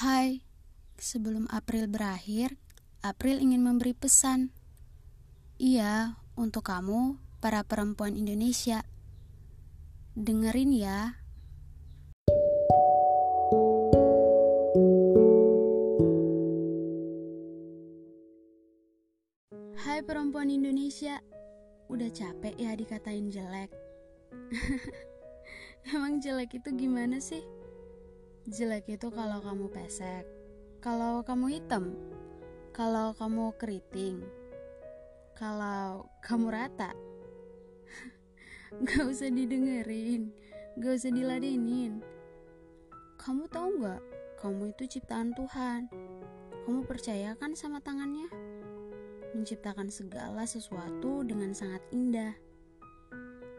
Hai, sebelum April berakhir, April ingin memberi pesan. Iya, untuk kamu, para perempuan Indonesia. Dengerin ya. Hai perempuan Indonesia, udah capek ya dikatain jelek? Emang jelek itu gimana sih? Jelek itu kalau kamu pesek, kalau kamu hitam, kalau kamu keriting, kalau kamu rata. Gak usah didengerin, gak usah diladenin. Kamu tahu gak, kamu itu ciptaan Tuhan. Kamu percaya kan sama tangannya? Menciptakan segala sesuatu dengan sangat indah.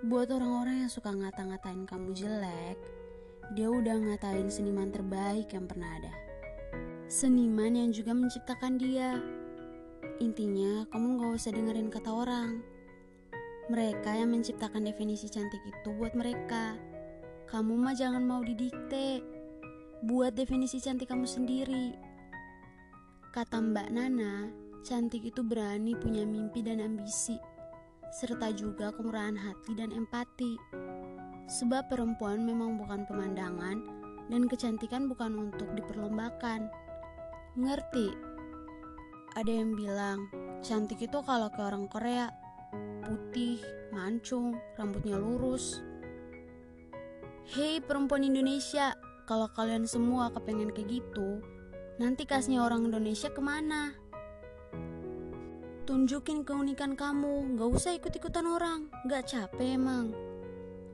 Buat orang-orang yang suka ngata-ngatain kamu jelek, dia udah ngatain seniman terbaik yang pernah ada. Seniman yang juga menciptakan dia. Intinya, kamu gak usah dengerin kata orang. Mereka yang menciptakan definisi cantik itu buat mereka. Kamu mah jangan mau didikte. Buat definisi cantik kamu sendiri. Kata Mbak Nana, cantik itu berani punya mimpi dan ambisi, serta juga kemurahan hati dan empati. Sebab perempuan memang bukan pemandangan dan kecantikan bukan untuk diperlombakan. Ngerti? Ada yang bilang, cantik itu kalau ke orang Korea, putih, mancung, rambutnya lurus. Hei perempuan Indonesia, kalau kalian semua kepengen kayak gitu, nanti kasnya orang Indonesia ke mana? Tunjukin keunikan kamu, gak usah ikut-ikutan orang, gak capek emang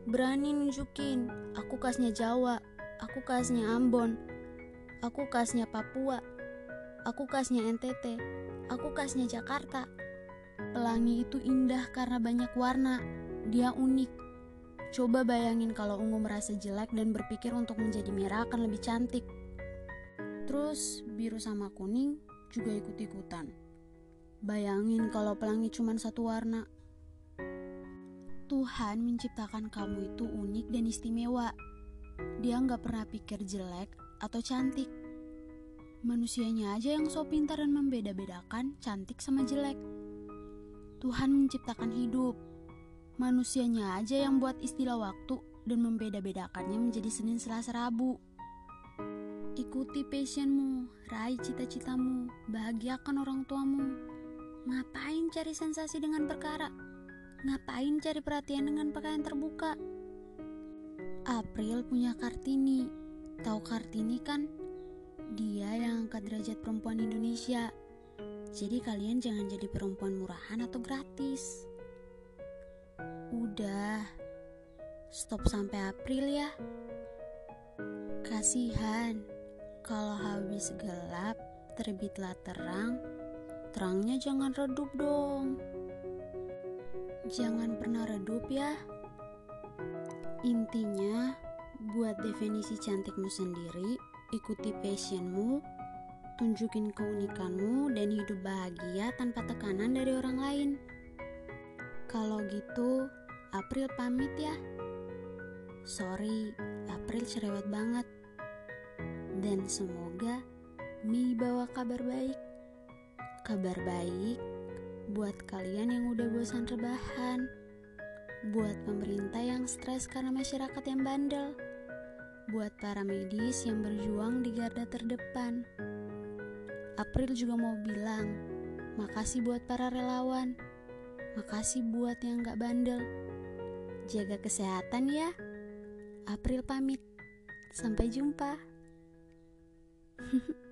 berani nunjukin aku kasnya Jawa, aku kasnya Ambon, aku kasnya Papua, aku kasnya NTT, aku kasnya Jakarta. Pelangi itu indah karena banyak warna, dia unik. Coba bayangin kalau ungu merasa jelek dan berpikir untuk menjadi merah akan lebih cantik. Terus biru sama kuning juga ikut-ikutan. Bayangin kalau pelangi cuma satu warna, Tuhan menciptakan kamu itu unik dan istimewa. Dia nggak pernah pikir jelek atau cantik. Manusianya aja yang so pintar dan membeda-bedakan cantik sama jelek. Tuhan menciptakan hidup. Manusianya aja yang buat istilah waktu dan membeda-bedakannya menjadi Senin Selasa Rabu. Ikuti passionmu, raih cita-citamu, bahagiakan orang tuamu. Ngapain cari sensasi dengan perkara? Ngapain cari perhatian dengan pakaian terbuka? April punya Kartini. Tahu Kartini kan? Dia yang angkat derajat perempuan Indonesia. Jadi kalian jangan jadi perempuan murahan atau gratis. Udah. Stop sampai April ya. Kasihan. Kalau habis gelap, terbitlah terang. Terangnya jangan redup dong. Jangan pernah redup ya. Intinya, buat definisi cantikmu sendiri, ikuti passionmu, tunjukin keunikanmu, dan hidup bahagia tanpa tekanan dari orang lain. Kalau gitu, April pamit ya. Sorry, April cerewet banget. Dan semoga Mei bawa kabar baik. Kabar baik buat kalian yang udah bosan rebahan, buat pemerintah yang stres karena masyarakat yang bandel, buat para medis yang berjuang di garda terdepan. April juga mau bilang, makasih buat para relawan, makasih buat yang gak bandel. Jaga kesehatan ya. April pamit. Sampai jumpa.